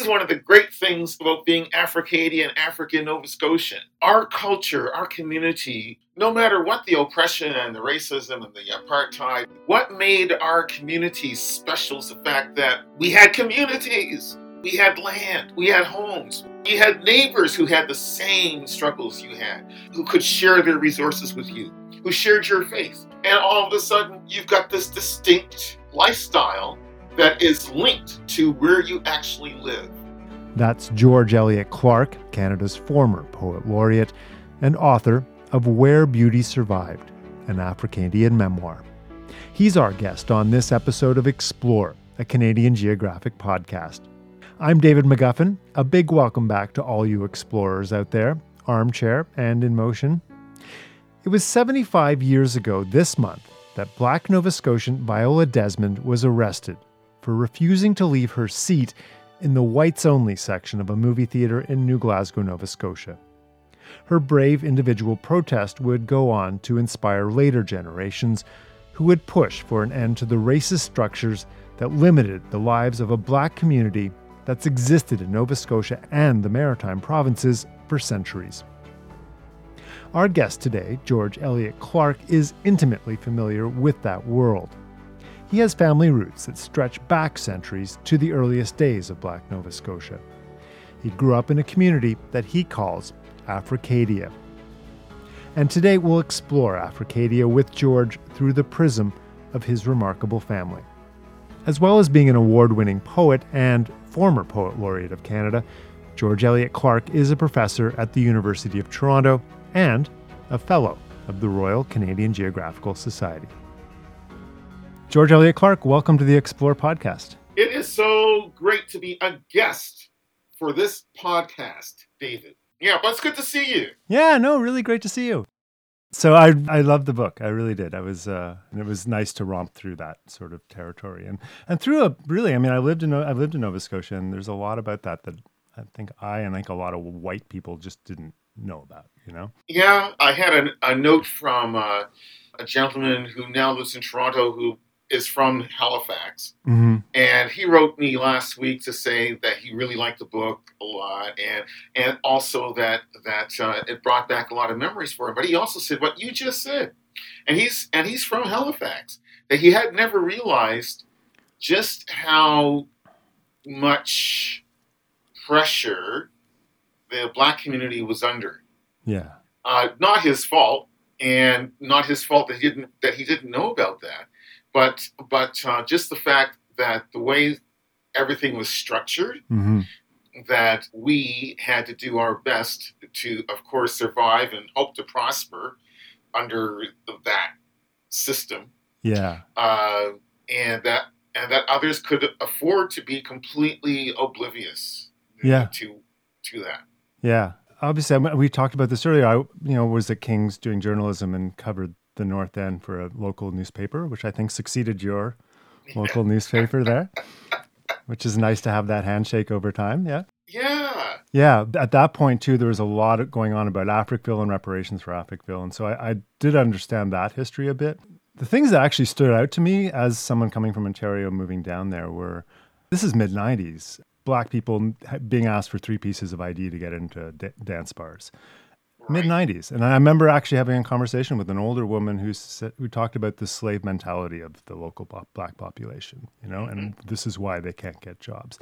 this is one of the great things about being Africadian African Nova Scotian. Our culture, our community, no matter what the oppression and the racism and the apartheid, what made our communities special is the fact that we had communities. We had land, we had homes, we had neighbors who had the same struggles you had, who could share their resources with you, who shared your faith. And all of a sudden, you've got this distinct lifestyle that is linked to where you actually live. That's George Elliott Clarke, Canada's former poet laureate and author of Where Beauty Survived, an Africadian memoir. He's our guest on this episode of Explore, a Canadian Geographic podcast. I'm David McGuffin. A big welcome back to all you explorers out there, armchair and in motion. It was 75 years ago this month that black Nova Scotian Viola Desmond was arrested for refusing to leave her seat in the whites only section of a movie theater in New Glasgow, Nova Scotia. Her brave individual protest would go on to inspire later generations who would push for an end to the racist structures that limited the lives of a black community that's existed in Nova Scotia and the Maritime provinces for centuries. Our guest today, George Elliott Clarke, is intimately familiar with that world. He has family roots that stretch back centuries to the earliest days of Black Nova Scotia. He grew up in a community that he calls Africadia. And today we'll explore Africadia with George through the prism of his remarkable family. As well as being an award winning poet and former Poet Laureate of Canada, George Elliott Clarke is a professor at the University of Toronto and a Fellow of the Royal Canadian Geographical Society. George Elliott Clarke, welcome to the Explore podcast. It is so great to be a guest for this podcast, David. Yeah, but it's good to see you. Yeah, no, really great to see you. So I I loved the book. I really did. I was uh, and it was nice to romp through that sort of territory and and through a really. I mean, I lived in I lived in Nova Scotia, and there's a lot about that that I think I and I think a lot of white people just didn't know about. You know? Yeah, I had a, a note from uh, a gentleman who now lives in Toronto who is from Halifax, mm-hmm. and he wrote me last week to say that he really liked the book a lot, and and also that that uh, it brought back a lot of memories for him. But he also said what you just said, and he's and he's from Halifax that he had never realized just how much pressure the black community was under. Yeah, uh, not his fault, and not his fault that he didn't that he didn't know about that but but uh, just the fact that the way everything was structured, mm-hmm. that we had to do our best to, of course, survive and hope to prosper under that system. Yeah, uh, and that and that others could afford to be completely oblivious. Yeah. To to that. Yeah. Obviously, we talked about this earlier. I, you know, was at King's doing journalism and covered the North End for a local newspaper, which I think succeeded your local newspaper there, which is nice to have that handshake over time. Yeah. Yeah. Yeah. At that point, too, there was a lot going on about Africville and reparations for Africville. And so I, I did understand that history a bit. The things that actually stood out to me as someone coming from Ontario moving down there were this is mid 90s. Black people being asked for three pieces of ID to get into d- dance bars mid 90s and i remember actually having a conversation with an older woman who said, who talked about the slave mentality of the local black population you know mm-hmm. and this is why they can't get jobs.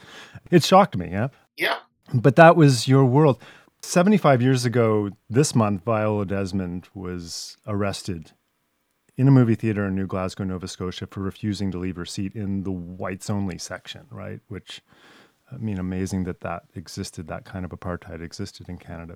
It shocked me yeah? Yeah. But that was your world. 75 years ago this month viola desmond was arrested in a movie theater in new glasgow nova scotia for refusing to leave her seat in the whites only section right? Which I mean, amazing that that existed, that kind of apartheid existed in Canada.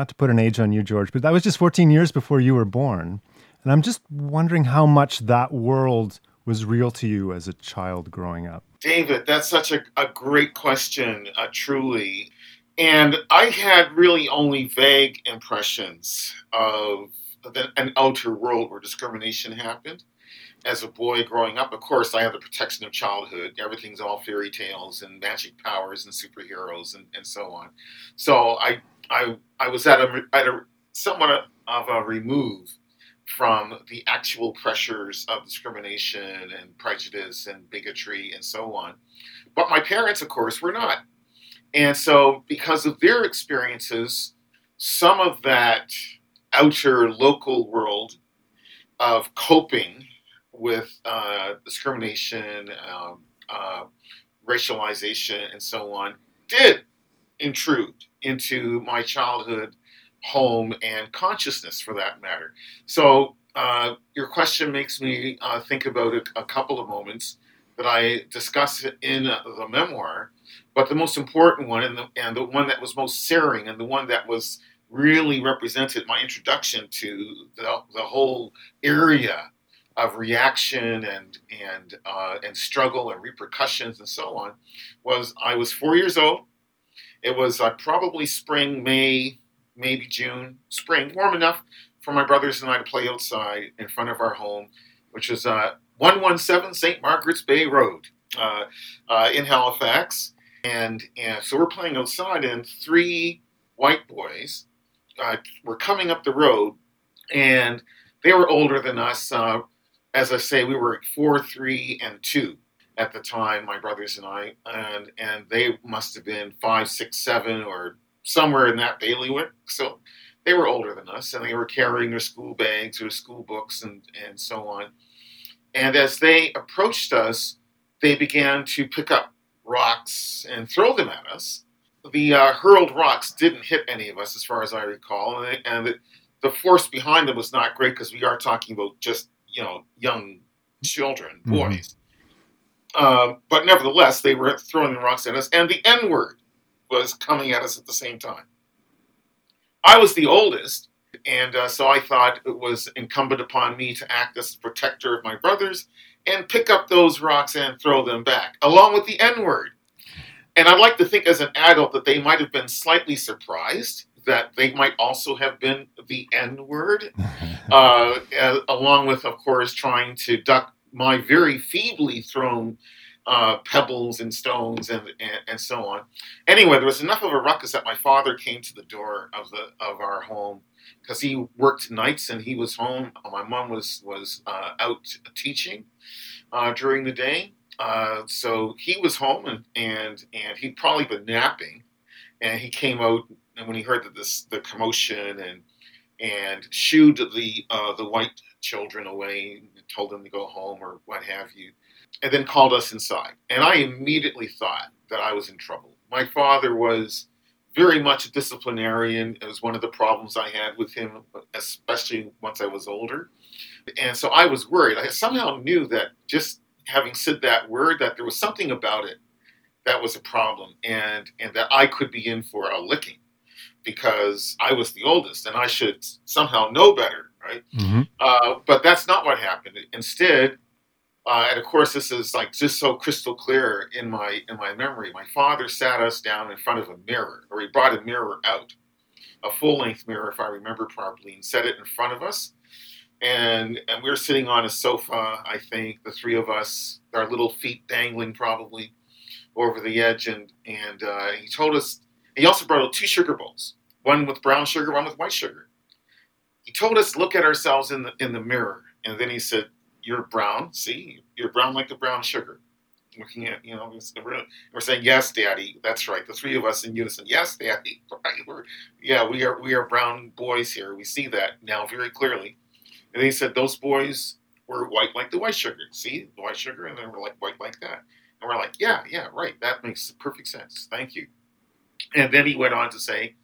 Not to put an age on you, George, but that was just 14 years before you were born. And I'm just wondering how much that world was real to you as a child growing up. David, that's such a, a great question, uh, truly. And I had really only vague impressions of the, an outer world where discrimination happened. As a boy growing up, of course, I had the protection of childhood. Everything's all fairy tales and magic powers and superheroes and, and so on. So I I I was at a at a somewhat of a remove from the actual pressures of discrimination and prejudice and bigotry and so on. But my parents, of course, were not. And so, because of their experiences, some of that outer local world of coping with uh, discrimination, um, uh, racialization, and so on did intrude into my childhood home and consciousness for that matter. So, uh, your question makes me uh, think about a, a, couple of moments that I discuss in the memoir. But the most important one, and the, and the one that was most searing, and the one that was really represented my introduction to the, the whole area of reaction and and uh, and struggle and repercussions and so on, was I was four years old. It was uh, probably spring, May, maybe June, spring, warm enough for my brothers and I to play outside in front of our home, which was uh, 117 St. Margaret's Bay Road uh, uh, in Halifax. And, and so we're playing outside, and three white boys uh, were coming up the road, and they were older than us. Uh, as I say, we were four, three, and two at the time, my brothers and I, and and they must have been five, six, seven, or somewhere in that bailiwick. So they were older than us, and they were carrying their school bags or school books and and so on. And as they approached us, they began to pick up rocks and throw them at us. The uh, hurled rocks didn't hit any of us, as far as I recall, and, and the, the, force behind them was not great because we are talking about just you know young children, mm-hmm. boys. Mm-hmm. Uh, but nevertheless, they were throwing the rocks at us, and the N word was coming at us at the same time. I was the oldest, and uh, so I thought it was incumbent upon me to act as the protector of my brothers and pick up those rocks and throw them back, along with the N word. And I'd like to think as an adult that they might have been slightly surprised that they might also have been the N word, uh, along with, of course, trying to duck my very feebly thrown uh, pebbles and stones and, and, and so on. Anyway, there was enough of a ruckus that my father came to the door of the of our home because he worked nights and he was home. My mom was was uh, out teaching uh, during the day, uh, so he was home and and and he'd probably been napping, and he came out and when he heard that this the commotion and and shooed the uh, the white children away and told them to go home or what have you, and then called us inside. And I immediately thought that I was in trouble. My father was very much a disciplinarian. It was one of the problems I had with him, especially once I was older. And so I was worried. I somehow knew that just having said that word, that there was something about it that was a problem and, and that I could be in for a licking because I was the oldest and I should somehow know better, right? Mm-hmm. Uh, but that's not what happened. Instead, uh, and of course, this is like just so crystal clear in my in my memory. My father sat us down in front of a mirror, or he brought a mirror out, a full length mirror, if I remember properly, and set it in front of us. And and we were sitting on a sofa, I think, the three of us, our little feet dangling probably over the edge. And and uh, he told us. He also brought out two sugar bowls, one with brown sugar, one with white sugar. He told us look at ourselves in the in the mirror, and then he said, you're brown. See, you're brown like the brown sugar. Looking at, you know, we're saying, yes, daddy. That's right. The three of us in unison. Yes, daddy. Right. We're, yeah, we are, we are brown boys here. We see that now very clearly. And he said, those boys were white like the white sugar. See, the white sugar. And then we're like, white like that. And we're like, yeah, yeah, right. That makes perfect sense. Thank you. And then he went on to say,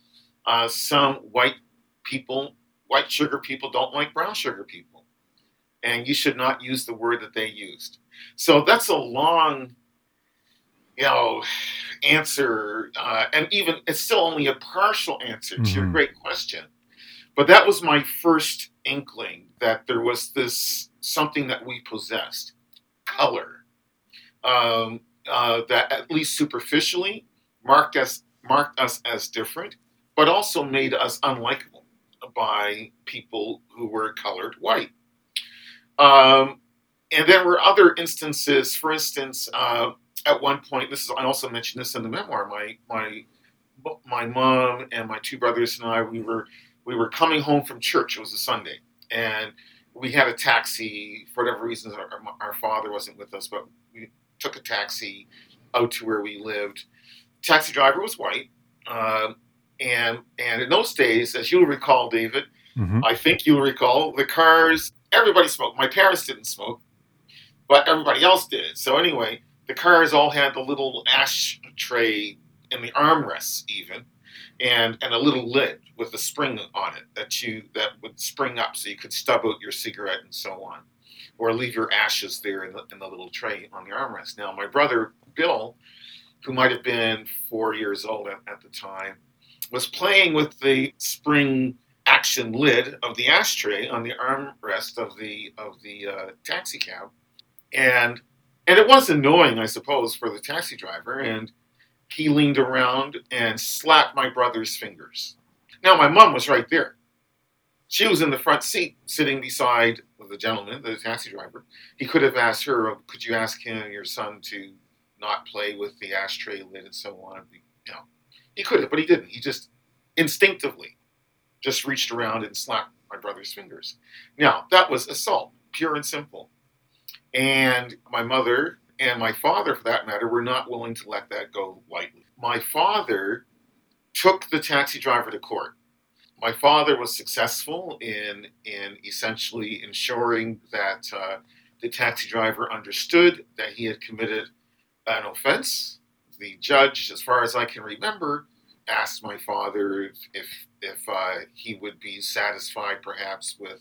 uh, some white people, white sugar people don't like brown sugar people and you should not use the word that they used. So that's a long, you know, answer, uh, and even it's still only a partial answer mm-hmm. to your mm-hmm. great question. But that was my first inkling that there was this something that we possessed, color, um, uh, that at least superficially marked us marked us as different, but also made us unlikable by people who were colored white. Um, and there were other instances. For instance, uh, at one point, this is I also mentioned this in the memoir. My my my mom and my two brothers and I we were we were coming home from church. It was a Sunday, and we had a taxi for whatever reasons. Our, our father wasn't with us, but we took a taxi out to where we lived. taxi driver was white. Uh, and and in those days, as you'll recall, David, mm-hmm. I think you'll recall, the cars, everybody smoked. My parents didn't smoke, but everybody else did. So anyway, the cars all had the little ash tray in the armrests even and and a little lid with a spring on it that you that would spring up so you could stub out your cigarette and so on or leave your ashes there in the, in the little tray on the armrest now my brother bill who might have been four years old at, at the time was playing with the spring action lid of the ashtray on the armrest of the of the uh, taxi cab and and it was annoying i suppose for the taxi driver and he leaned around and slapped my brother's fingers. Now, my mom was right there. She was in the front seat, sitting beside the gentleman, the taxi driver. He could have asked her, oh, "Could you ask him, your son, to not play with the ashtray lid and so on?" You know, he could have, but he didn't. He just instinctively just reached around and slapped my brother's fingers. Now, that was assault, pure and simple. And my mother and my father, for that matter, were not willing to let that go lightly. My father took the taxi driver to court. My father was successful in in essentially ensuring that uh, the taxi driver understood that he had committed an offense. The judge, as far as I can remember, asked my father if if, uh, he would be satisfied, perhaps with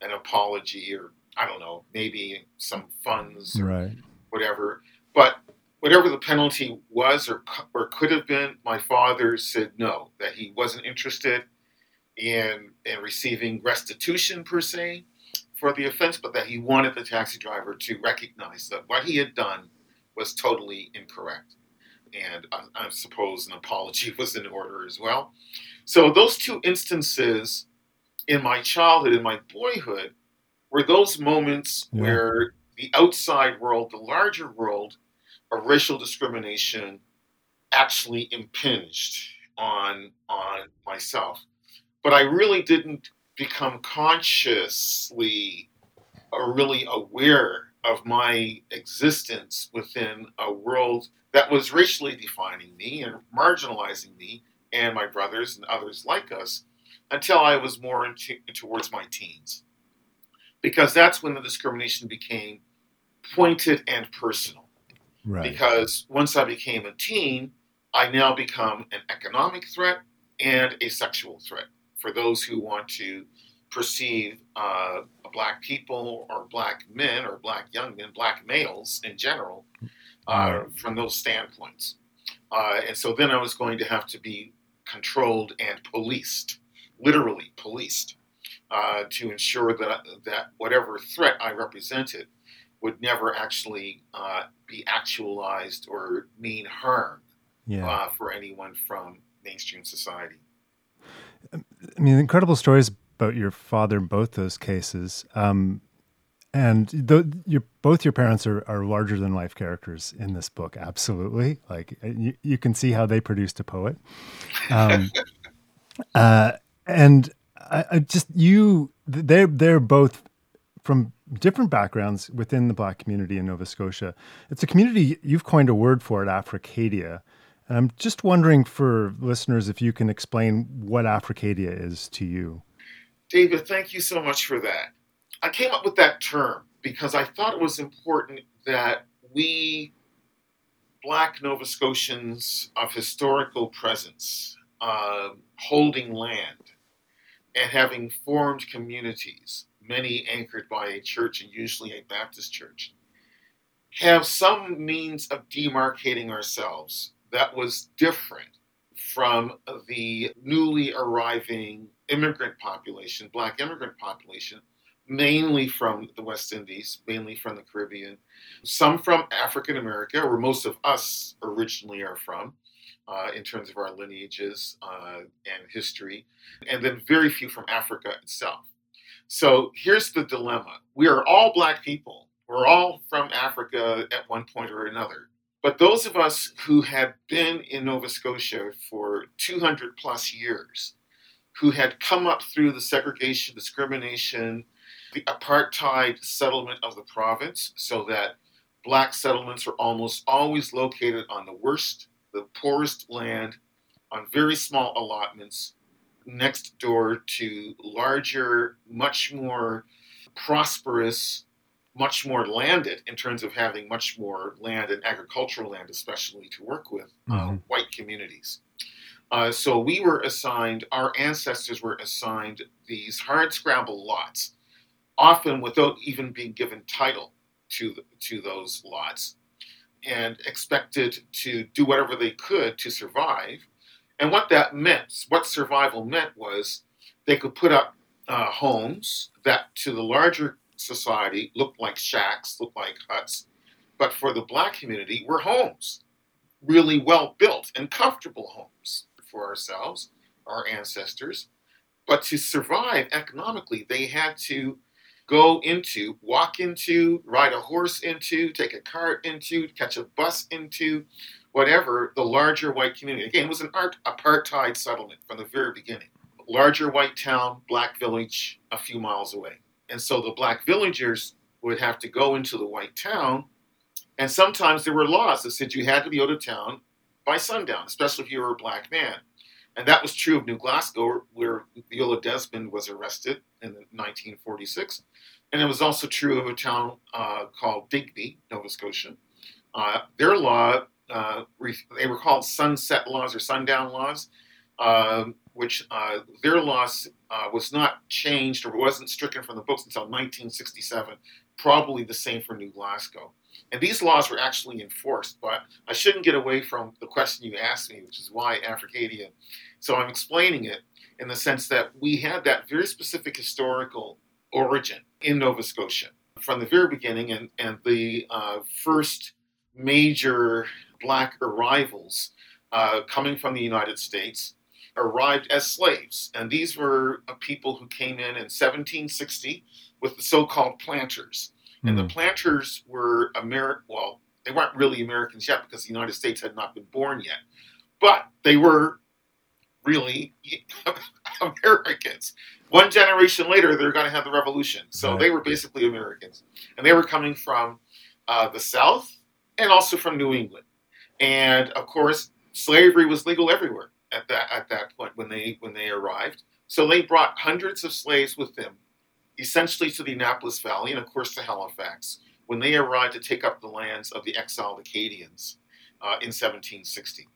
an apology or I don't know, maybe some funds right whatever. But whatever the penalty was or, or could have been, my father said no, that he wasn't interested in, in receiving restitution per se for the offense, but that he wanted the taxi driver to recognize that what he had done was totally incorrect. And I, I suppose an apology was in order as well. So, those two instances in my childhood, in my boyhood, were those moments yeah. where the outside world, the larger world of racial discrimination actually impinged on on myself. But I really didn't become consciously or really aware of my existence within a world that was racially defining me and marginalizing me and my brothers and others like us until I was more into, towards my teens because that's when the discrimination became pointed and personal. Right. Because once I became a teen, I now become an economic threat and a sexual threat for those who want to perceive uh, black people or black men or black young men, black males in general, uh, from those standpoints. Uh, and so then I was going to have to be controlled and policed, literally policed, uh, to ensure that that whatever threat I represented would never actually uh, be actualized or mean harm yeah. uh, for anyone from mainstream society. I mean, incredible stories about your father in both those cases. Um, and the, your, both your parents are, are larger than life characters in this book. Absolutely, like you, you can see how they produced a poet. Um, uh, and I, I, just you, they're they're both from different backgrounds within the Black community in Nova Scotia. It's a community you've coined a word for it, Africadia. And I'm just wondering for listeners if you can explain what Africadia is to you. David, thank you so much for that. I came up with that term because I thought it was important that we, Black Nova Scotians of historical presence, uh, holding land and having formed communities, many anchored by a church and usually a Baptist church, have some means of demarcating ourselves that was different from the newly arriving immigrant population, black immigrant population, mainly from the West Indies, mainly from the Caribbean, some from African America, where most of us originally are from. Uh, in terms of our lineages uh, and history, and then very few from Africa itself. So here's the dilemma we are all black people, we're all from Africa at one point or another. But those of us who had been in Nova Scotia for 200 plus years, who had come up through the segregation, discrimination, the apartheid settlement of the province, so that black settlements are almost always located on the worst the poorest land on very small allotments next door to larger, much more prosperous, much more landed in terms of having much more land and agricultural land, especially to work with uh, Mhm. white communities. Uh, so we were assigned, our ancestors were assigned these hard scramble lots, often without even being given title to to those lots, and expected to do whatever they could to survive. And what that meant, what survival meant, was they could put up uh, homes that, to the larger society, looked like shacks, looked like huts, but for the black community, were homes, really well built and comfortable homes for ourselves, our ancestors. But to survive economically, they had to go into, walk into, ride a horse into, take a cart into, catch a bus into, whatever the larger white community. Again, it was an art, apartheid settlement from the very beginning. Larger white town, black village a few miles away. And so the black villagers would have to go into the white town. And sometimes there were laws that said you had to be out of town by sundown, especially if you were a black man. And that was true of New Glasgow, where Viola Desmond was arrested in 1946. And it was also true of a town uh, called Digby, Nova Scotia. Uh, their law, uh, they were called sunset laws or sundown laws, um, which uh, their laws uh, was not changed or wasn't stricken from the books until 1967, probably the same for New Glasgow. And these laws were actually enforced, but I shouldn't get away from the question you asked me, which is why Africadia. So I'm explaining it in the sense that we had that very specific historical origin in Nova Scotia from the very beginning, and, and the uh, first major black arrivals uh, coming from the United States arrived as slaves. And these were uh, people who came in in 1760 with the so called planters. And the Mm. planters were American, well, they weren't really Americans yet because the United States had not been born yet. But they were really Americans. One generation later, they're going to have the revolution. So Right. they were basically Americans. And they were coming from uh, the South and also from New England. And of course, slavery was legal everywhere at that, at that point when they, when they arrived. So they brought hundreds of slaves with them essentially to the Annapolis Valley and, of course, to Halifax when they arrived to take up the lands of the exiled Acadians uh, in 1760.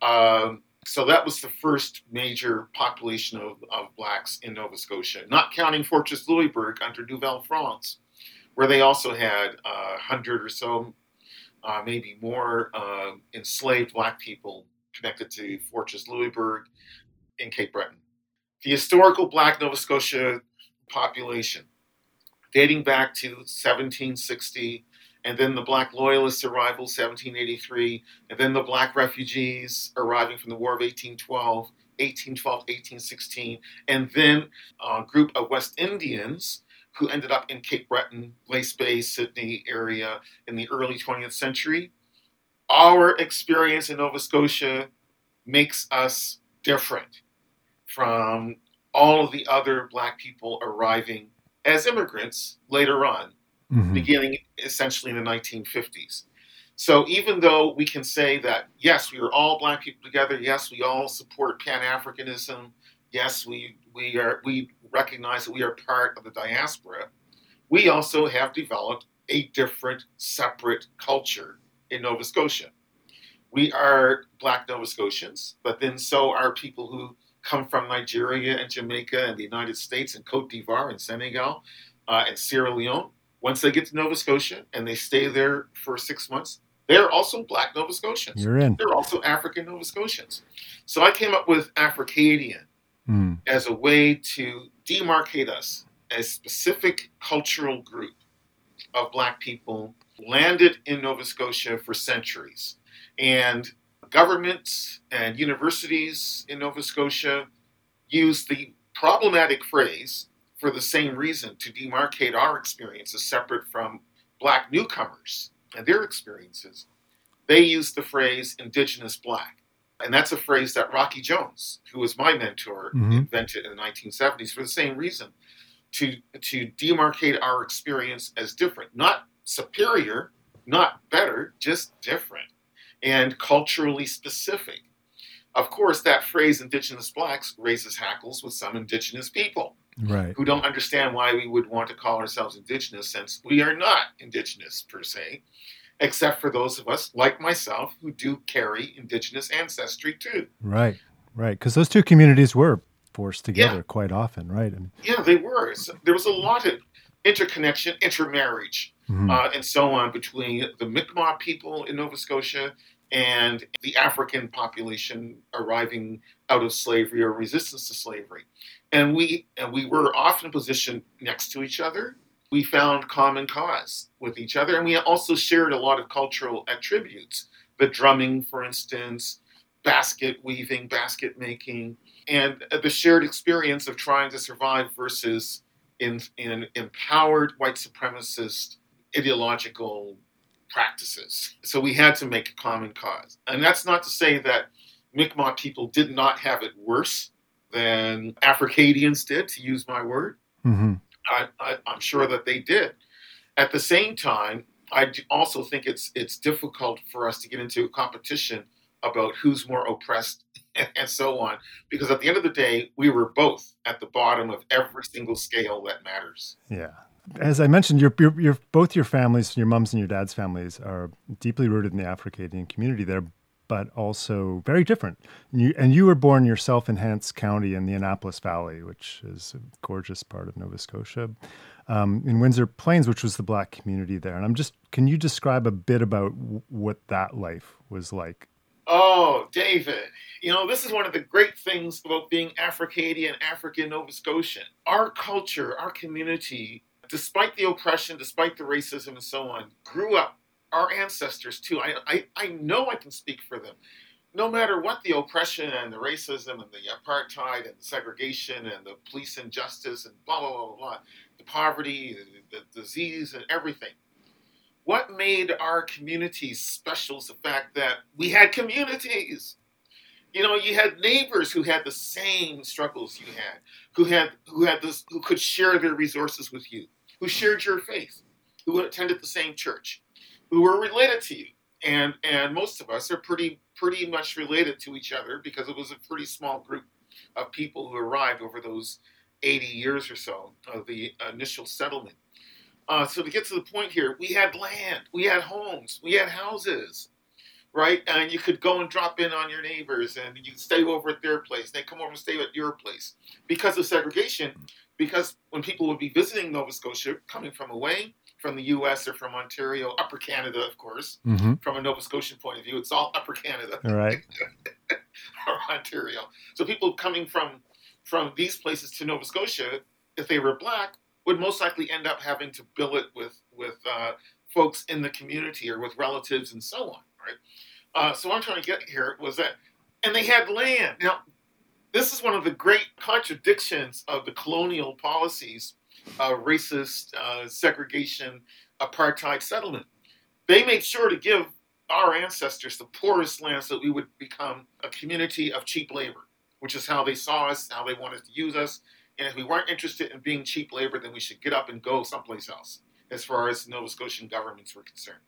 Um, so that was the first major population of, of blacks in Nova Scotia, not counting Fortress Louisbourg under Nouvelle France, where they also had a uh, hundred or so, uh, maybe more, uh, enslaved black people connected to Fortress Louisbourg in Cape Breton. The historical black Nova Scotia population dating back to 1760 and then the black loyalists arrival 1783 and then the black refugees arriving from the war of 1812 1812 1816 and then uh, a group of west indians who ended up in cape breton glace bay sydney area in the early 20th century. Our experience in nova scotia makes us different from all of the other black people arriving as immigrants later on, Mhm. beginning essentially in the 1950s. So even though we can say that, yes, we are all black people together, yes, we all support Pan Africanism, yes, we, we, are, we recognize that we are part of the diaspora, we also have developed a different, separate culture in Nova Scotia. We are black Nova Scotians, but then so are people who come from Nigeria and Jamaica and the United States and Cote d'Ivoire and Senegal uh, and Sierra Leone. Once they get to Nova Scotia and they stay there for six months, they're also black Nova Scotians. You're in. They're also African Nova Scotians. So I came up with Africadian Mm. as a way to demarcate us as a specific cultural group of black people landed in Nova Scotia for centuries. And governments and universities in Nova Scotia use the problematic phrase for the same reason to demarcate our experiences separate from black newcomers and their experiences. They use the phrase indigenous black. And that's a phrase that Rocky Jones, who was my mentor, Mhm. invented in the 1970s for the same reason to, to demarcate our experience as different, not superior, not better, just different. and culturally specific. Of course, that phrase indigenous blacks raises hackles with some indigenous people right. who don't understand why we would want to call ourselves indigenous since we are not indigenous per se, except for those of us like myself who do carry indigenous ancestry too. Right, right. Because those two communities were forced together Yeah. quite often, right? And, Yeah, they were. So there was a lot of interconnection, intermarriage, Mhm. uh, and so on between the Mi'kmaq people in Nova Scotia and the African population arriving out of slavery or resistance to slavery. And we and we were often positioned next to each other. We found common cause with each other, and we also shared a lot of cultural attributes. The drumming, for instance, basket weaving, basket making, and the shared experience of trying to survive versus in, in empowered white supremacist ideological practices. So we had to make a common cause. And that's not to say that Mi'kmaq people did not have it worse than Africadians did, to use my word. Mhm. I, I, I'm sure that they did. At the same time, I also think it's it's difficult for us to get into a competition about who's more oppressed and so on, because at the end of the day, we were both at the bottom of every single scale that matters. Yeah. As I mentioned, both your families, your mom's and your dad's families, are deeply rooted in the Afro-Acadian community there, but also very different. And you, and you were born yourself in Hants County in the Annapolis Valley, which is a gorgeous part of Nova Scotia, um, in Windsor Plains, which was the black community there. And I'm just, can you describe a bit about w- what that life was like? Oh, David, you know, this is one of the great things about being Africadian, African Nova Scotian. Our culture, our community, despite the oppression, despite the racism and so on, grew up. Our ancestors, too. I, I, I know I can speak for them. No matter what the oppression and the racism and the apartheid and the segregation and the police injustice and blah, blah, blah, blah, the poverty, the, the disease, and everything what made our communities special is the fact that we had communities. You know, you had neighbors who had the same struggles you had, who had who had this who could share their resources with you, who shared your faith, who attended the same church, who were related to you. And and most of us are pretty pretty much related to each other because it was a pretty small group of people who arrived over those 80 years or so of the initial settlement. Uh, so to get to the point here, we had land, we had homes, we had houses, right? And you could go and drop in on your neighbors, and you stay over at their place. They come over and stay at your place because of segregation. Because when people would be visiting Nova Scotia, coming from away from the U.S. or from Ontario, Upper Canada, of course, Mm-hmm. from a Nova Scotian point of view, it's all Upper Canada All right. or Ontario. So people coming from from these places to Nova Scotia, if they were black, would most likely end up having to bill it with with uh, folks in the community or with relatives and so on, right? Uh, so what I'm trying to get here was that, and they had land. Now, this is one of the great contradictions of the colonial policies, uh, racist uh, segregation, apartheid settlement. They made sure to give our ancestors the poorest land so that we would become a community of cheap labor, which is how they saw us, how they wanted to use us. And if we weren't interested in being cheap labor, then we should get up and go someplace else, as far as Nova Scotian governments were concerned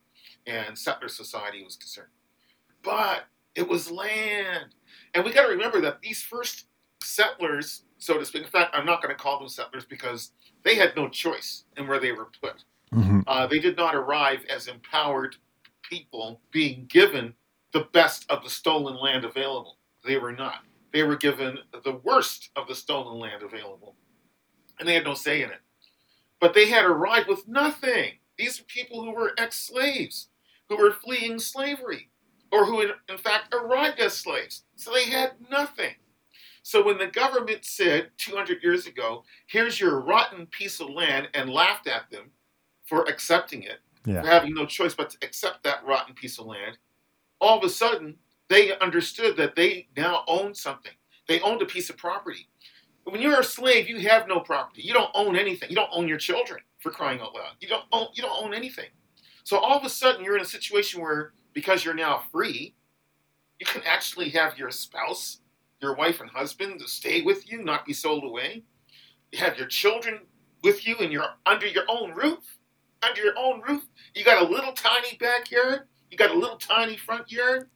and settler society was concerned. But it was land. And we got to remember that these first settlers, so to speak, in fact, I'm not going to call them settlers because they had no choice in where they were put. Mm-hmm. Uh, they did not arrive as empowered people being given the best of the stolen land available. They were not. They were given the worst of the stolen land available, and they had no say in it. But they had arrived with nothing. These are people who were ex slaves, who were fleeing slavery, or who, in, in fact, arrived as slaves. So they had nothing. So when the government said 200 years ago, here's your rotten piece of land, and laughed at them for accepting it, Yeah. for having no choice but to accept that rotten piece of land, all of a sudden they understood that they now owned something. They owned a piece of property. When you're a slave, you have no property. You don't own anything. You don't own your children for crying out loud. You don't own you don't own anything. So all of a sudden you're in a situation where because you're now free, you can actually have your spouse, your wife and husband to stay with you, not be sold away. You have your children with you and you're under your own roof. Under your own roof. You got a little tiny backyard You got a little tiny front yard,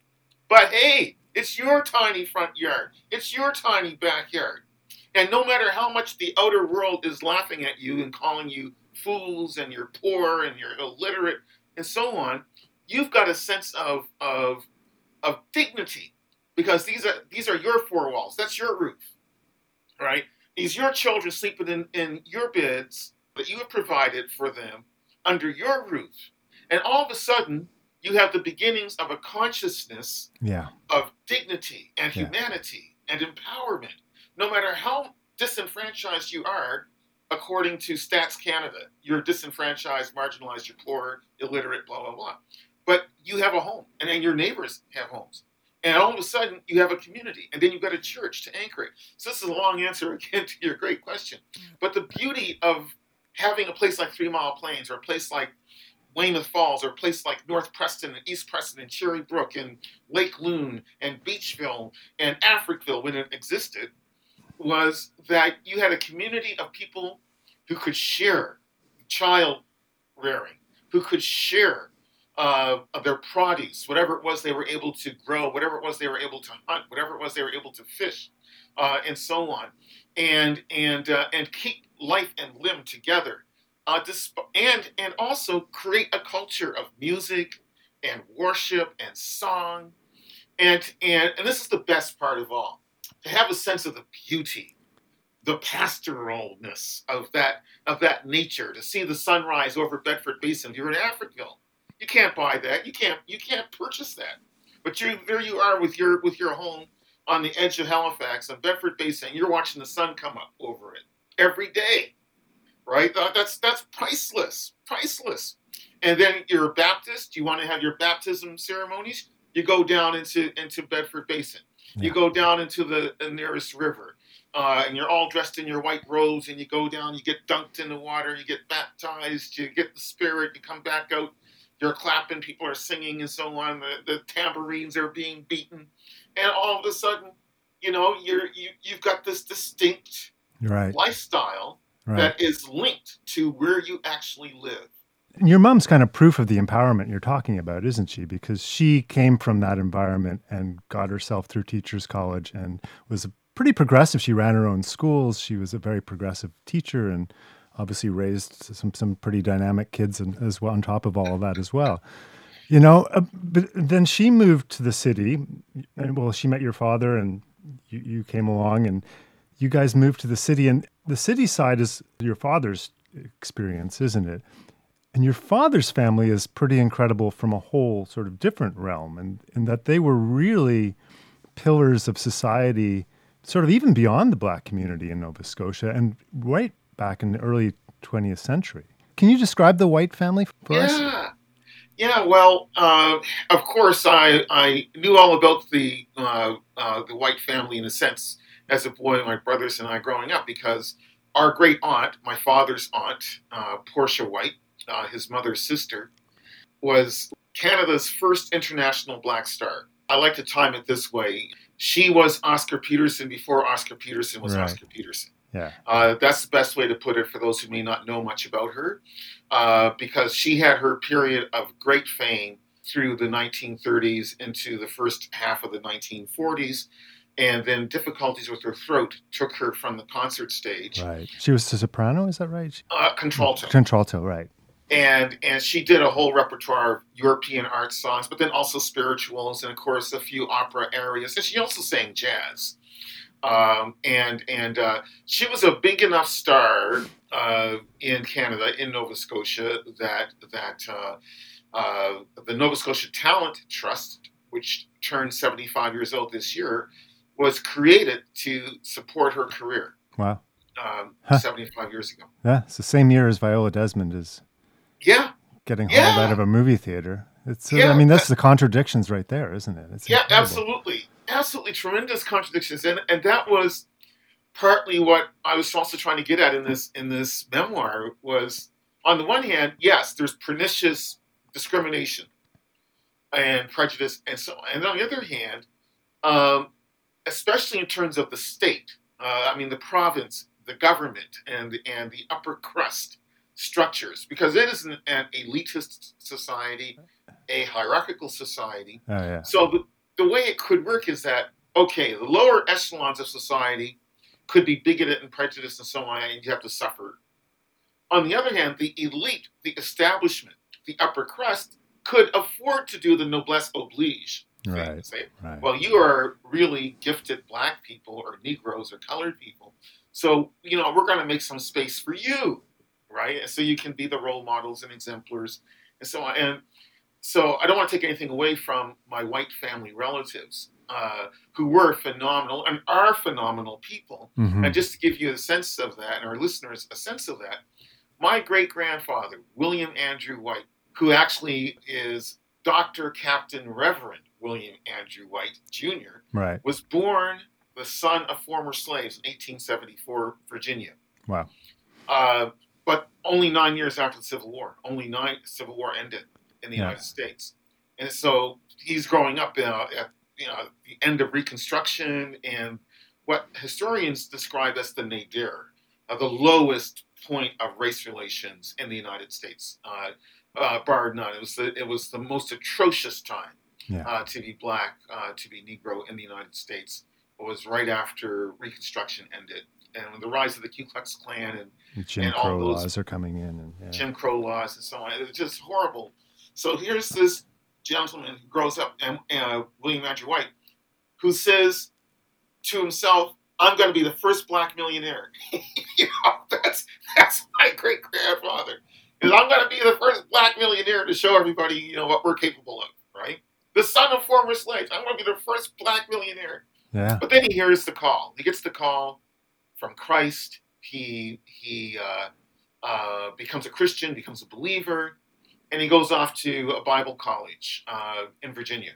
but hey, it's your tiny front yard. It's your tiny backyard. And no matter how much the outer world is laughing at you and calling you fools and you're poor and you're illiterate and so on, you've got a sense of of of dignity because these are these are your four walls. That's your roof, right? These your children sleeping in, in your beds that you have provided for them under your roof. And all of a sudden, you have the beginnings of a consciousness yeah. of dignity and humanity yeah. and empowerment. No matter how disenfranchised you are, according to Stats Canada, you're disenfranchised, marginalized, you're poor, illiterate, blah, blah, blah. But you have a home, and then your neighbors have homes. And all of a sudden, you have a community, and then you've got a church to anchor it. So, this is a long answer again to your great question. Mm. But the beauty of having a place like Three Mile Plains, or a place like Weymouth Falls, or a place like North Preston and East Preston and Cherry Brook and Lake Loon and Beechville and Africville when it existed, was that you had a community of people who could share child rearing, who could share uh, of their produce, whatever it was they were able to grow, whatever it was they were able to hunt, whatever it was they were able to fish, uh, and so on, and and uh, and keep life and limb together, uh, and and also create a culture of music and worship and song, and and and this is the best part of all, to have a sense of the beauty the pastoralness of that of that nature to see the sunrise over Bedford Basin. You're in Africville. You can't buy that. You can't you can't purchase that. But you there you are with your with your home on the edge of Halifax on Bedford Basin. You're watching the sun come up over it every day. Right? That's that's priceless. Priceless. And then you're a Baptist, you want to have your baptism ceremonies, you go down into into Bedford Basin. Yeah. You go down into the, the nearest river uh, and you're all dressed in your white robes, and you go down, you get dunked in the water, you get baptized, you get the Spirit, you come back out, you're clapping, people are singing, and so on. The, the tambourines are being beaten, and all of a sudden, you know, you're you you've got this distinct right. lifestyle right. that is linked to where you actually live. Your mom's kind of proof of the empowerment you're talking about, isn't she? Because she came from that environment and got herself through teachers college and was pretty progressive. She ran her own schools. She was a very progressive teacher and obviously raised some some pretty dynamic kids and, as well on top of all of that as well. You know, uh, but then she moved to the city. And, well, she met your father, and you, you came along, and you guys moved to the city. And the city side is your father's experience, isn't it? And your father's family is pretty incredible from a whole sort of different realm, and in that they were really pillars of society sort of even beyond the black community in Nova Scotia and right back in the early 20th century. Can you describe the White family for yeah. us? Yeah, Yeah, well, uh, of course, I, I knew all about the uh, uh, the White family in a sense as a boy, my brothers and I growing up, because our great aunt, my father's aunt, uh, Portia White, uh, his mother's sister, was Canada's first international black star. I like to time it this way she was Oscar Peterson before Oscar Peterson was right. Oscar Peterson. Yeah. Uh, that's the best way to put it for those who may not know much about her, uh, because she had her period of great fame through the 1930s into the first half of the 1940s. And then difficulties with her throat took her from the concert stage. Right. She was a soprano, is that right? Uh, contralto. Contralto, right and and she did a whole repertoire of European art songs, but then also spirituals and of course a few opera arias. And she also sang jazz. Um, and and uh, she was a big enough star uh, in Canada, in Nova Scotia, that that uh, uh the Nova Scotia Talent Trust, which turned 75 years old this year, was created to support her career. Wow. Um, huh. 75 years ago. Yeah, it's the same year as Viola Desmond is yeah. Getting yeah. hauled out of a movie theater. It's. Uh, yeah, I mean, that's the contradictions right there, isn't it? It's yeah, incredible. absolutely, absolutely tremendous contradictions, and and that was partly what I was also trying to get at in this in this memoir was on the one hand, yes, there's pernicious discrimination and prejudice and so on. And on the other hand, um, especially in terms of the state, uh, I mean the province, the government, and and the upper crust structures because it is an, an elitist society, a hierarchical society. Oh, yeah. So the, way it could work is that okay, the lower echelons of society could be bigoted and prejudiced and so on, and you have to suffer. On the other hand, the elite, the establishment, the upper crust could afford to do the noblesse oblige. Right. Say, Right. well, you are really gifted black people or Negroes or colored people. So, you know, we're going to make some space for you, right? And so you can be the role models and exemplars and so on. And so I don't want to take anything away from my white family relatives uh, who were phenomenal and are phenomenal people. Mhm. And just to give you a sense of that, and our listeners a sense of that, my great grandfather, William Andrew White, who actually is Dr. Captain Reverend William Andrew White Jr., Right. was born the son of former slaves in 1874, Virginia. Wow. Uh, but only nine years after the Civil War, only nine Civil War ended in the Yeah. United States, and so he's growing up uh, at you know the end of Reconstruction and what historians describe as the nadir, uh, the lowest point of race relations in the United States, uh, uh, bar none. It was the it was the most atrocious time Yeah. uh, to be black, uh, to be Negro in the United States. It was right after Reconstruction ended, and the rise of the Ku Klux Klan and And Jim and all Crow those- laws are coming in. And, yeah. Jim Crow laws and so on. It was just horrible. So here's this gentleman who grows up, and uh, William Andrew White, who says to himself, "I'm going to be the first black millionaire." you know, that's that's my great grandfather. Is I'm going to be the first black millionaire to show everybody, you know, what we're capable of, right? The son of former slaves. I'm going to be the first black millionaire. yeah. But then he hears the call. He gets the call from Christ. He he uh, uh, becomes a Christian, becomes a believer, and he goes off to a Bible college uh, in Virginia,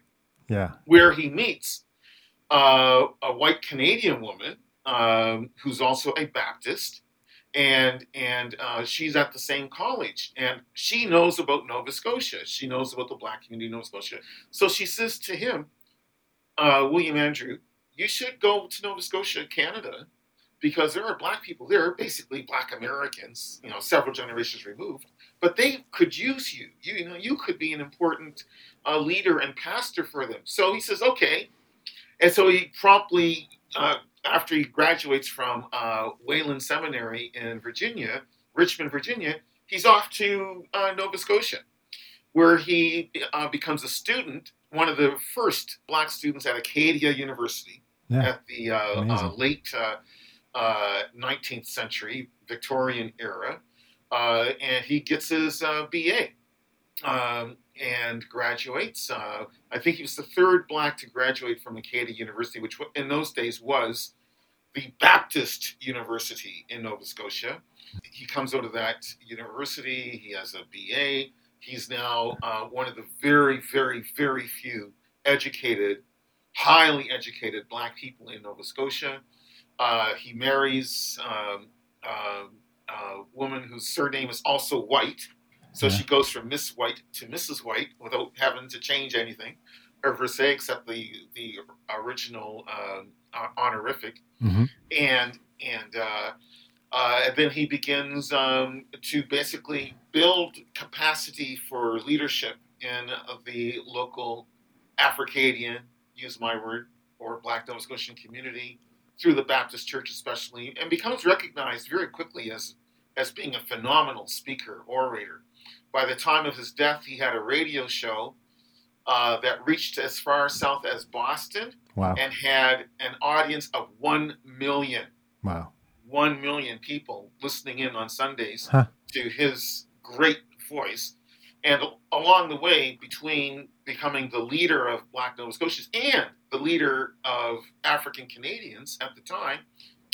Yeah. where he meets uh, a white Canadian woman um, who's also a Baptist, and and uh, she's at the same college, and she knows about Nova Scotia. She knows about the Black community in Nova Scotia. So she says to him, uh, William Andrew, you should go to Nova Scotia, Canada, because there are black people there, basically black Americans, you know, several generations removed, but they could use you. You, you know, you could be an important uh, leader and pastor for them. So he says, okay. And so he promptly, uh, after he graduates from uh, Wayland Seminary in Virginia, Richmond, Virginia, he's off to uh, Nova Scotia, where he uh, becomes a student, one of the first black students at Acadia University Yeah. at the uh, uh, late uh, uh, 19th century Victorian era, uh, and he gets his uh, BA um, and graduates. Uh, I think he was the third black to graduate from Acadia University, which in those days was the Baptist University in Nova Scotia. He comes out of that university. He has a BA. He's now uh, one of the very, very, very few educated, highly educated black people in Nova Scotia. Uh, he marries um, uh, a woman whose surname is also White. So Yeah. she goes from Miss White to Mrs. White without having to change anything, or per se, except the the original uh, honorific hmm and and uh, uh, and then he begins um, to basically build capacity for leadership in uh, the local Africadian, use my word, or Black Nova Scotian community through the Baptist Church, especially, and becomes recognized very quickly as as being a phenomenal speaker, orator. By the time of his death, he had a radio show uh, that reached as far south as Boston Wow. and had an audience of 1 million, Wow. 1 million people listening in on Sundays Huh. to his great voice. And along the way, between becoming the leader of Black Nova Scotians and the leader of African Canadians at the time,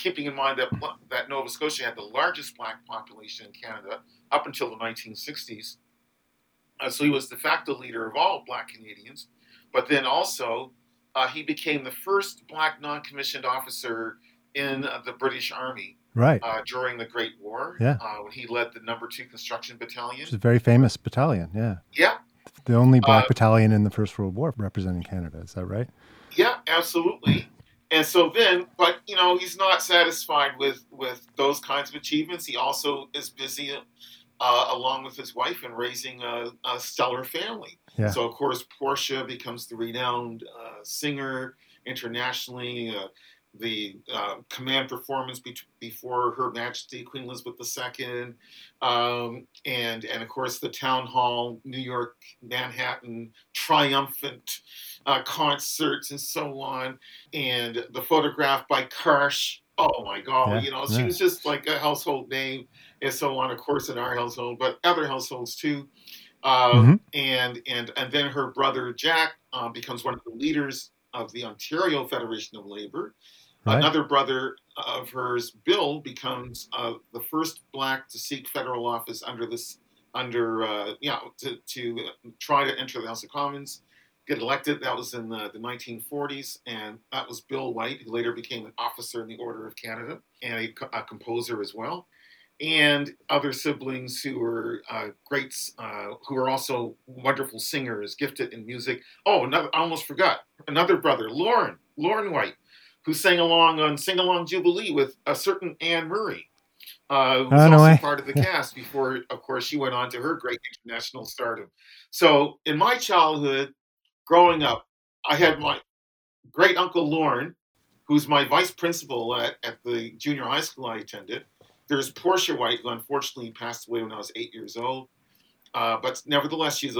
keeping in mind that, that Nova Scotia had the largest black population in Canada up until the 1960s. Uh, so he was de facto leader of all black Canadians. But then also, uh, he became the first black non commissioned officer in uh, the British Army Right. uh, during the Great War Yeah. uh, when he led the number two construction Which is battalion. a very famous battalion. Yeah. Yeah, The only black Uh, battalion in the First World War representing Canada. Is that right? yeah, absolutely. And so then, but you know, he's not satisfied with with those kinds of achievements. He also is busy uh, along with his wife and raising a, a stellar family. Yeah. So, of course, Portia becomes the renowned uh, singer internationally. Uh, the uh, command performance be- before Her Majesty Queen Elizabeth II, um, and and of course the town hall, New York, Manhattan, triumphant uh, concerts and so on, and the photograph by Karsh. Oh my God! Yeah, You know, she yeah. was just like a household name, and so on. Of course, in our household, but other households too. Um, And and and then her brother Jack uh, becomes one of the leaders of the Ontario Federation of Labor. Right. Another brother of hers, Bill, becomes uh, the first black to seek federal office under this, under uh, you know, to, to try to enter the House of Commons, get elected. That was in the, the 1940s, and that was Bill White, who later became an officer in the Order of Canada and a, a composer as well. And other siblings who were uh, greats, uh, who were also wonderful singers, gifted in music. Oh, another, I almost forgot. Another brother, Lorne, Lorne White, who sang along on Sing Along Jubilee with a certain Anne Murray, uh, who was Oh, no also way. part of the cast before, of course, she went on to her great international stardom. So, in my childhood, growing up, I had my great uncle Lorne, who's my vice principal at, at the junior high school I attended. There's Portia White, who unfortunately passed away when I was eight years old. Uh, but nevertheless, she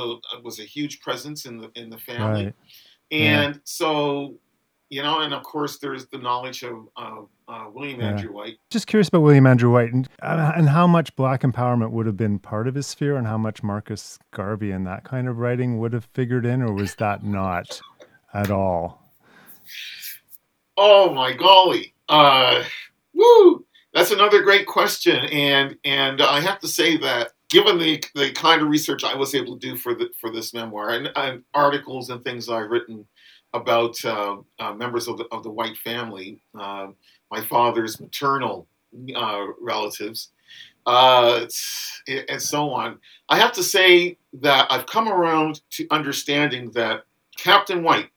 was a huge presence in the in the family. Right. Yeah. And so, you know, and of course, there's the knowledge of uh, uh, William Yeah. Andrew White. Just curious about William Andrew White and, uh, and how much Black empowerment would have been part of his sphere and how much Marcus Garvey and that kind of writing would have figured in, or was that not at all? Oh my golly! Uh, woo! That's another great question, and and I have to say that given the the kind of research I was able to do for the for this memoir and, and articles and things I've written about uh, uh, members of the of the White family, uh, my father's maternal uh, relatives, uh, and so on, I have to say that I've come around to understanding that Captain White,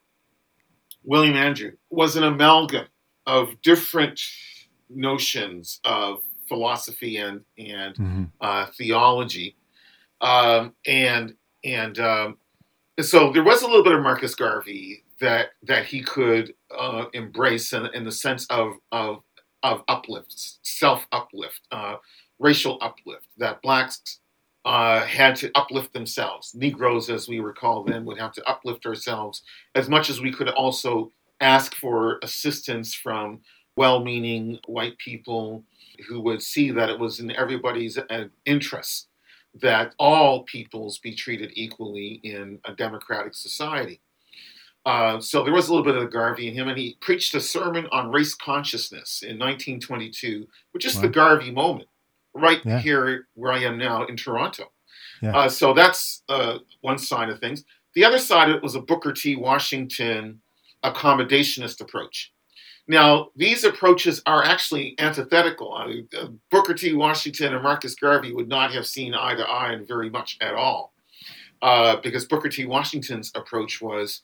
William Andrew, was an amalgam of different notions of philosophy and and Mhm. uh, theology, um, and and um, so there was a little bit of Marcus Garvey that that he could uh, embrace in, in the sense of of of uplift, self uplift, uh, racial uplift. That blacks uh, had to uplift themselves. Negroes, as we recall then, would have to uplift ourselves as much as we could also ask for assistance from well-meaning white people who would see that it was in everybody's uh, interest that all peoples be treated equally in a democratic society. Uh, so there was a little bit of the Garvey in him, and he preached a sermon on race consciousness in 1922, which is the Garvey moment, right Yeah. here where I am now in Toronto. Yeah. Uh, so that's uh, one side of things. The other side of it was a Booker T. Washington accommodationist approach. Now, these approaches are actually antithetical. I, uh, Booker T. Washington and Marcus Garvey would not have seen eye to eye in very much at all, uh, because Booker T. Washington's approach was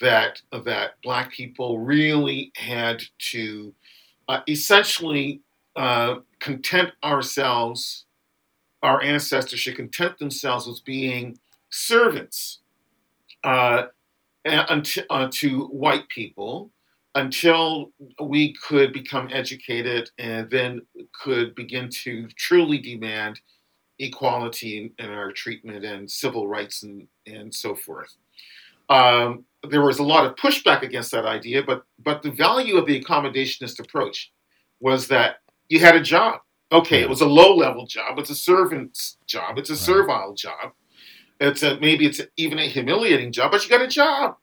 that that black people really had to uh, essentially uh, content ourselves, our ancestors should content themselves with being servants uh, unto, uh, to white people until we could become educated and then could begin to truly demand equality in, in our treatment and civil rights and, and so forth. Um, there was a lot of pushback against that idea, but but the value of the accommodationist approach was that you had a job. Okay, it was a low level job. It's a servant's job. It's a servile job. It's a maybe it's even a humiliating job, but you got a job.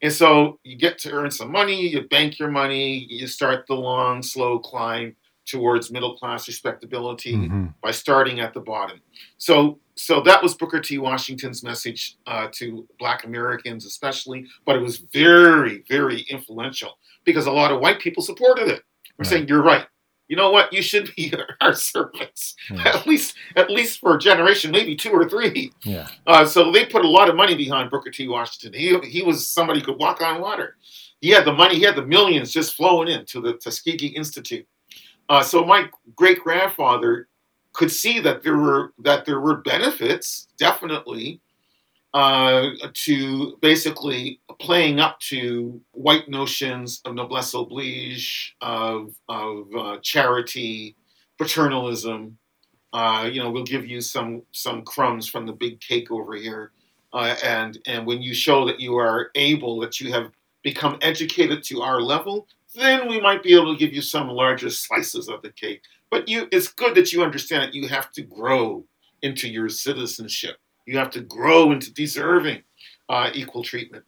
And so you get to earn some money, you bank your money, you start the long, slow climb towards middle class respectability Mhm. by starting at the bottom. So, so that was Booker T. Washington's message uh, to Black Americans, especially. But it was very, very influential because a lot of white people supported it. We're Right. saying you're right. You know what? You should be our servants, Yeah. at least, at least for a generation, maybe two or three. Yeah. Uh, so they put a lot of money behind Booker T. Washington. He, he was somebody who could walk on water. He had the money, he had the millions just flowing into the Tuskegee Institute. Uh, so my great grandfather could see that there were that there were benefits definitely uh, to basically playing up to white notions of noblesse oblige, of, of uh, charity, paternalism. Uh, you know, we'll give you some some crumbs from the big cake over here, uh, and and when you show that you are able, that you have become educated to our level, then we might be able to give you some larger slices of the cake. But you, it's good that you understand that you have to grow into your citizenship. You have to grow into deserving uh, equal treatment.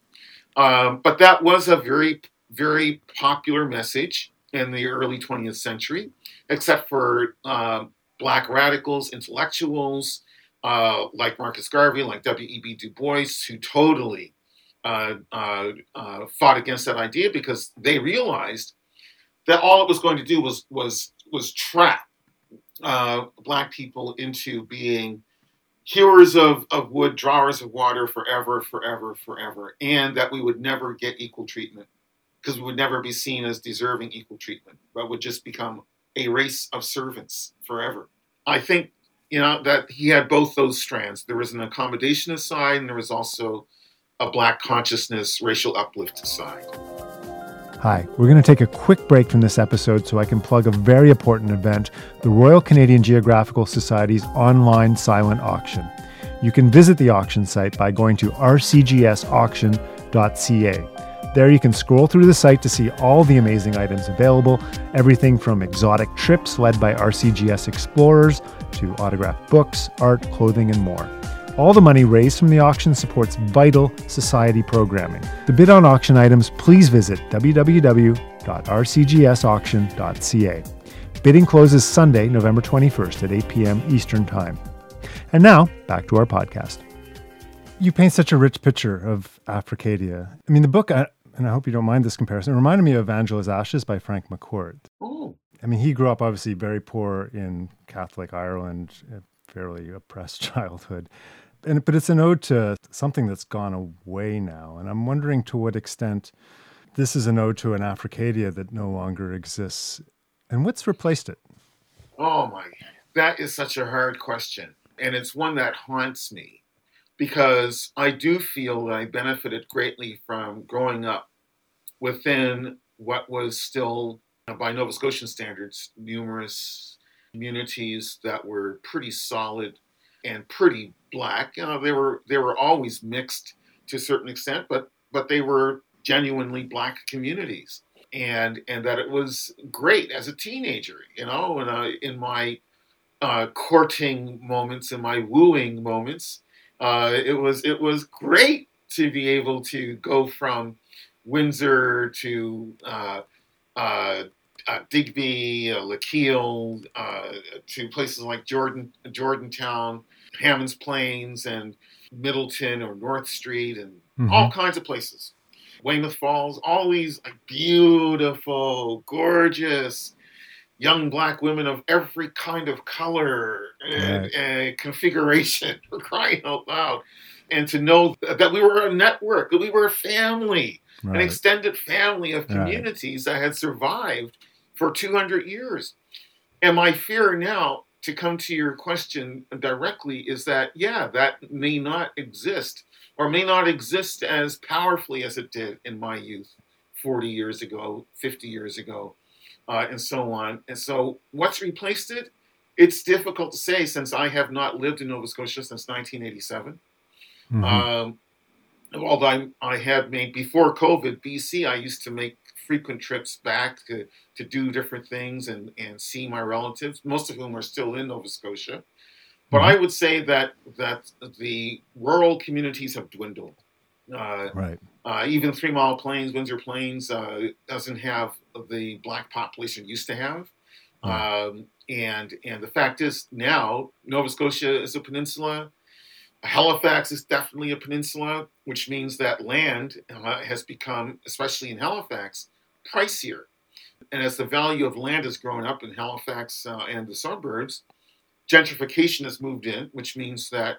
Um, but that was a very, very popular message in the early 20th century, except for uh, black radicals, intellectuals uh, like Marcus Garvey, like W.E.B. Du Bois, who totally uh, uh, uh, fought against that idea because they realized that all it was going to do was was was trap uh, black people into being hewers of, of wood, drawers of water forever, forever, forever, and that we would never get equal treatment because we would never be seen as deserving equal treatment, but would just become a race of servants forever. I think you know that he had both those strands. There was an accommodationist side, and there was also a black consciousness, racial uplift side. Hi, we're going to take a quick break from this episode so I can plug a very important event the Royal Canadian Geographical Society's online silent auction. You can visit the auction site by going to rcgsauction.ca. There you can scroll through the site to see all the amazing items available, everything from exotic trips led by RCGS explorers to autographed books, art, clothing, and more. All the money raised from the auction supports vital society programming. To bid on auction items, please visit www.rcgsauction.ca. Bidding closes Sunday, November 21st at 8 p.m. Eastern Time. And now, back to our podcast. You paint such a rich picture of Africadia. I mean, the book, and I hope you don't mind this comparison, reminded me of Angela's Ashes by Frank McCourt. Oh. I mean, he grew up obviously very poor in Catholic Ireland, a fairly oppressed childhood and but it's an ode to something that's gone away now, and I'm wondering to what extent this is an ode to an Africadia that no longer exists, and what's replaced it. Oh my, that is such a hard question, and it's one that haunts me because I do feel that I benefited greatly from growing up within what was still, uh, by Nova Scotian standards, numerous communities that were pretty solid and pretty black. You know, they were they were always mixed to a certain extent, but but they were genuinely black communities, and and that it was great as a teenager. You know, and uh, in my uh, courting moments, in my wooing moments, uh, it was it was great to be able to go from Windsor to uh, uh, Digby, uh, Lakeele, uh, to places like Jordan, Jordantown, Hammonds Plains, and Middleton or North Street, and mm-hmm. all kinds of places. Weymouth Falls, all these beautiful, gorgeous young black women of every kind of color and, right. and configuration. For crying out loud, and to know that we were a network, that we were a family, right. an extended family of communities right. that had survived for 200 years. And my fear now, to come to your question directly, is that, yeah, that may not exist or may not exist as powerfully as it did in my youth 40 years ago, 50 years ago, uh, and so on. And so, what's replaced it? It's difficult to say since I have not lived in Nova Scotia since 1987. Mm-hmm. Um, although I, I had made before COVID, BC, I used to make frequent trips back to, to do different things and, and see my relatives, most of whom are still in Nova Scotia. But mm-hmm. I would say that that the rural communities have dwindled. Uh, right. Uh, even Three Mile Plains, Windsor Plains, uh, doesn't have the black population used to have. Um, and and the fact is now Nova Scotia is a peninsula. Halifax is definitely a peninsula, which means that land uh, has become, especially in Halifax, pricier. And as the value of land has grown up in Halifax uh, and the suburbs, gentrification has moved in, which means that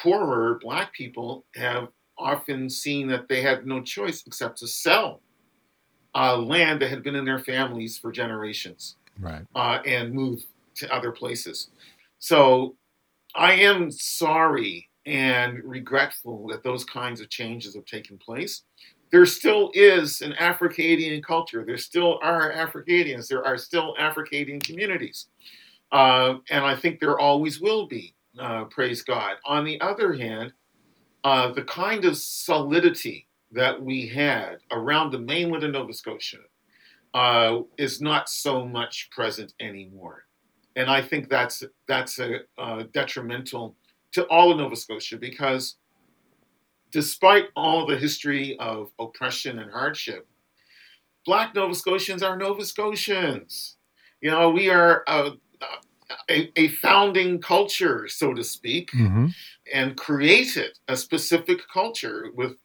poorer black people have often seen that they had no choice except to sell uh, land that had been in their families for generations right. uh, and move to other places. So I am sorry and regretful that those kinds of changes have taken place. There still is an Africadian culture. There still are Africadians. There are still Africadian communities. Uh, and I think there always will be, uh, praise God. On the other hand, uh, the kind of solidity that we had around the mainland of Nova Scotia uh, is not so much present anymore. And I think that's that's a, uh, detrimental to all of Nova Scotia because despite all the history of oppression and hardship, Black Nova Scotians are Nova Scotians. You know, we are a, a, a founding culture, so to speak, mm-hmm. and created a specific culture with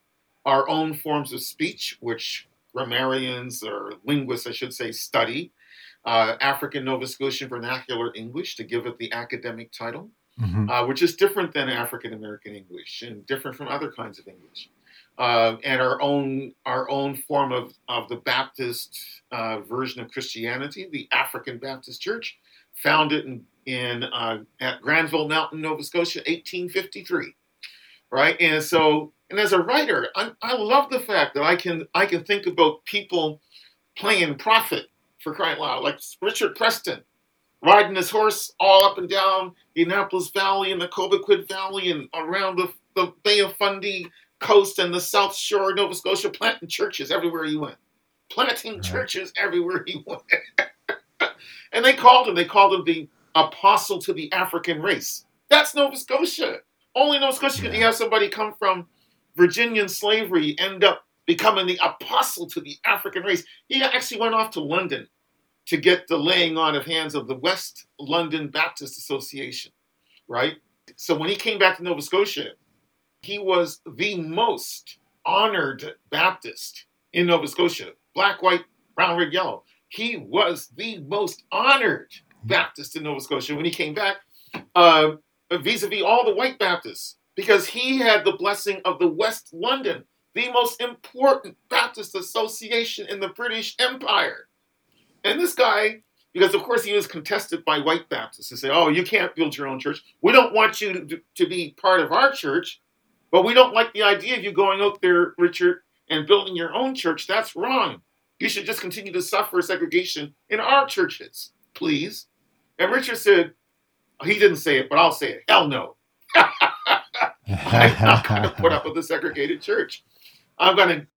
our own forms of speech, which grammarians or linguists, I should say, study. Uh, African Nova Scotian Vernacular English to give it the academic title, mm-hmm. uh, which is different than African American English and different from other kinds of English. Uh, and our own our own form of, of the Baptist uh, version of Christianity, the African Baptist Church, founded in, in uh, at Granville Mountain, Nova Scotia, 1853. Right, and so and as a writer, I, I love the fact that I can I can think about people playing prophet for crying loud, like Richard Preston riding his horse all up and down the Annapolis Valley and the Cobequid Valley and around the, the Bay of Fundy coast and the South Shore of Nova Scotia, planting churches everywhere he went. Planting right. churches everywhere he went. and they called him, they called him the apostle to the African race. That's Nova Scotia. Only Nova Scotia yeah. could you have somebody come from Virginian slavery end up becoming the apostle to the African race. He actually went off to London to get the laying on of hands of the West London Baptist Association, right? So when he came back to Nova Scotia, he was the most honored Baptist in Nova Scotia black, white, brown, red, yellow. He was the most honored Baptist in Nova Scotia when he came back, vis a vis all the white Baptists because he had the blessing of the West London, the most important Baptist association in the British Empire. And this guy, because of course he was contested by white Baptists to say, oh, you can't build your own church. We don't want you to, to be part of our church, but we don't like the idea of you going out there, Richard, and building your own church. That's wrong. You should just continue to suffer segregation in our churches, please. And Richard said, he didn't say it, but I'll say it. Hell no. I'm not going to put up with a segregated church. I'm going to,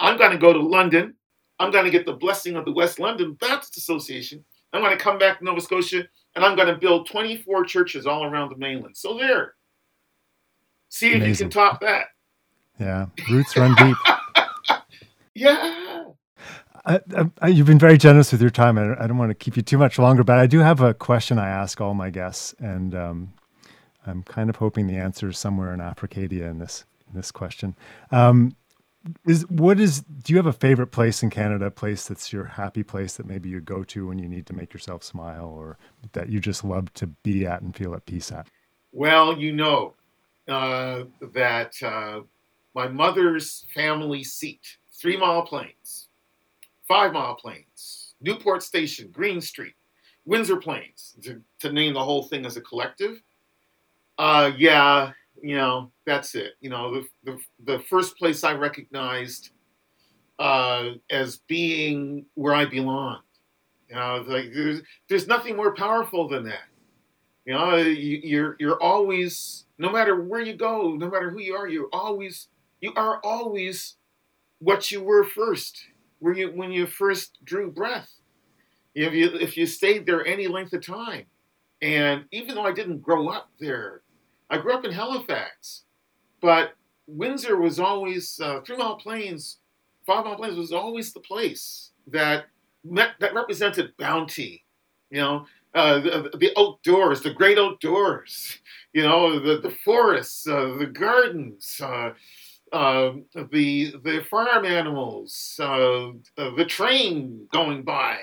I'm going to go to London. I'm going to get the blessing of the West London Baptist Association. I'm going to come back to Nova Scotia and I'm going to build 24 churches all around the mainland. So there. See if you can top that. Yeah, roots run deep. yeah. I, I, you've been very generous with your time. I, I, don't want to keep you too much longer, but I do have a question I ask all my guests, and um, I'm kind of hoping the answer is somewhere in Africadia in this in this question. Um, is what is do you have a favorite place in Canada, a place that's your happy place that maybe you go to when you need to make yourself smile or that you just love to be at and feel at peace at? Well, you know uh, that uh, my mother's family seat, Three Mile Plains, Five Mile Plains, Newport Station, Green Street, Windsor Plains, to, to name the whole thing as a collective, uh, yeah, you know, that's it. You know, the, the, the first place I recognized uh, as being where I belonged. You know, like there's, there's nothing more powerful than that. You know, you, you're you're always, no matter where you go, no matter who you are, you're always you are always what you were first. Where you when you first drew breath. If you if you stayed there any length of time, and even though I didn't grow up there, I grew up in Halifax, but Windsor was always uh, Three Mile Plains, Five Mile Plains was always the place that met, that represented bounty. You know, uh, the, the, outdoors, the great outdoors. You know, the the forests, uh, the gardens. Uh, uh, the the farm animals, uh, the train going by,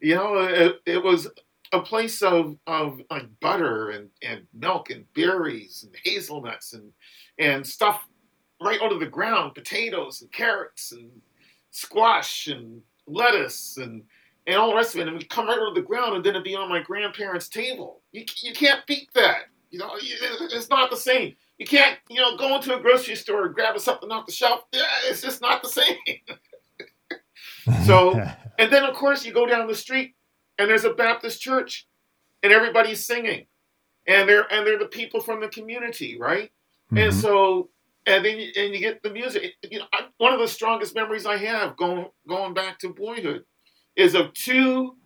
you know, it, it was a place of of like butter and, and milk and berries and hazelnuts and and stuff right out of the ground, potatoes and carrots and squash and lettuce and and all the rest of it, and we come right out of the ground, and then it'd be on my grandparents' table. You, you can't beat that. You know, it's not the same. You can't, you know, go into a grocery store and grab something off the shelf. It's just not the same. so, and then of course you go down the street and there's a Baptist church, and everybody's singing, and they're and they're the people from the community, right? Mm-hmm. And so, and then you, and you get the music. You know, I, one of the strongest memories I have going going back to boyhood is of two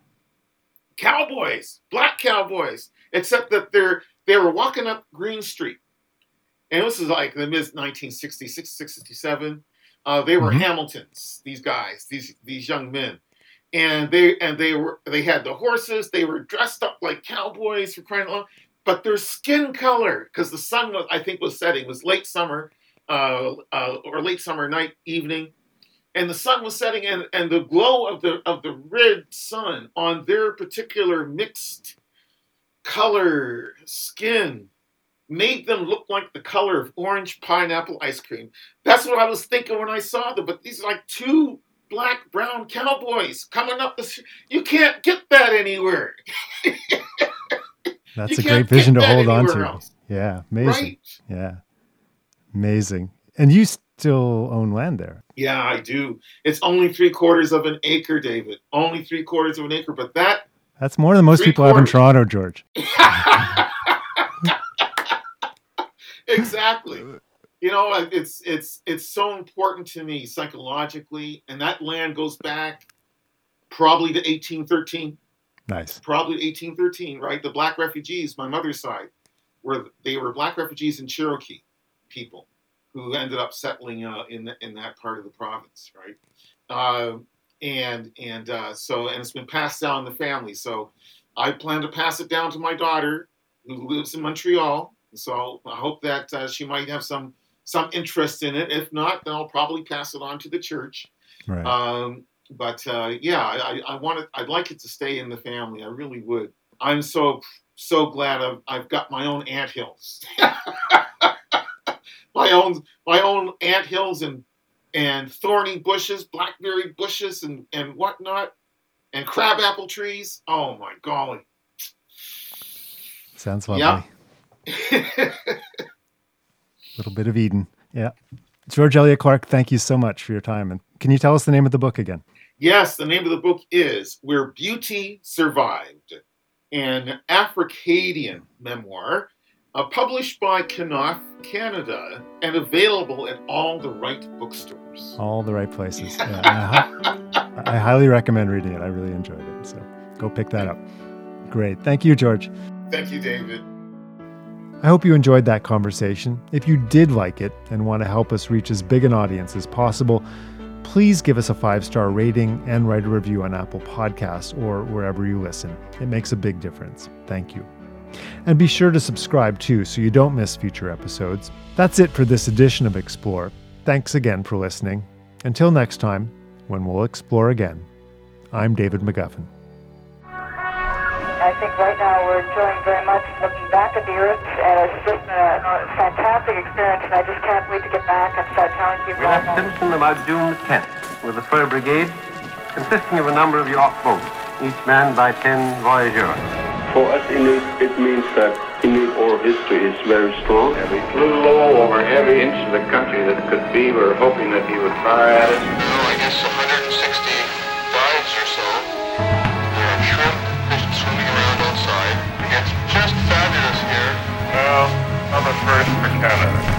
cowboys, black cowboys, except that they're they were walking up Green Street, and this is like the mid 1966, 67. Uh, they were mm-hmm. Hamiltons. These guys, these these young men, and they and they were they had the horses. They were dressed up like cowboys for crying out loud. But their skin color, because the sun was I think was setting, was late summer, uh, uh, or late summer night evening, and the sun was setting, and, and the glow of the of the red sun on their particular mixed color skin made them look like the color of orange pineapple ice cream. That's what I was thinking when I saw them. But these are like two black brown cowboys coming up the street. You can't get that anywhere. That's you a great vision to hold on to. Else. Yeah, amazing. Right? Yeah, amazing. And you still own land there. Yeah, I do. It's only three quarters of an acre, David. Only three quarters of an acre, but that. That's more than most people quarters. have in Toronto, George. exactly. You know, it's it's it's so important to me psychologically, and that land goes back probably to 1813. Nice. Probably 1813, right? The black refugees, my mother's side, were they were black refugees and Cherokee people who ended up settling uh, in the, in that part of the province, right? Uh, and and uh, so and it's been passed down in the family. So I plan to pass it down to my daughter who lives in Montreal. So I hope that uh, she might have some some interest in it. If not, then I'll probably pass it on to the church. Right. Um, but uh, yeah, I, I want it. I'd like it to stay in the family. I really would. I'm so so glad I've, I've got my own ant hills. my own my own ant hills and and thorny bushes, blackberry bushes, and and whatnot, and crabapple trees. Oh my golly! Sounds lovely. A little bit of Eden. Yeah. George Elliott Clarke, thank you so much for your time. And can you tell us the name of the book again? Yes, the name of the book is Where Beauty Survived, an Africadian memoir uh, published by Knopf Canada and available at all the right bookstores. All the right places. Yeah, I, I highly recommend reading it. I really enjoyed it. So go pick that up. Great. Thank you, George. Thank you, David. I hope you enjoyed that conversation. If you did like it and want to help us reach as big an audience as possible, please give us a five star rating and write a review on Apple Podcasts or wherever you listen. It makes a big difference. Thank you. And be sure to subscribe too so you don't miss future episodes. That's it for this edition of Explore. Thanks again for listening. Until next time, when we'll explore again, I'm David McGuffin. I think right now we're enjoying very much looking back at the Earth, and it's just a, a fantastic experience, and I just can't wait to get back and start telling people. We left Simpson about June 10th with the Fur Brigade, consisting of a number of York boats, each manned by 10 voyageurs. For us Inuit, it means that Inuit oral history is very strong. And we flew low over every inch of the country that could be. We were hoping that he would fire at oh, us. the first for Canada.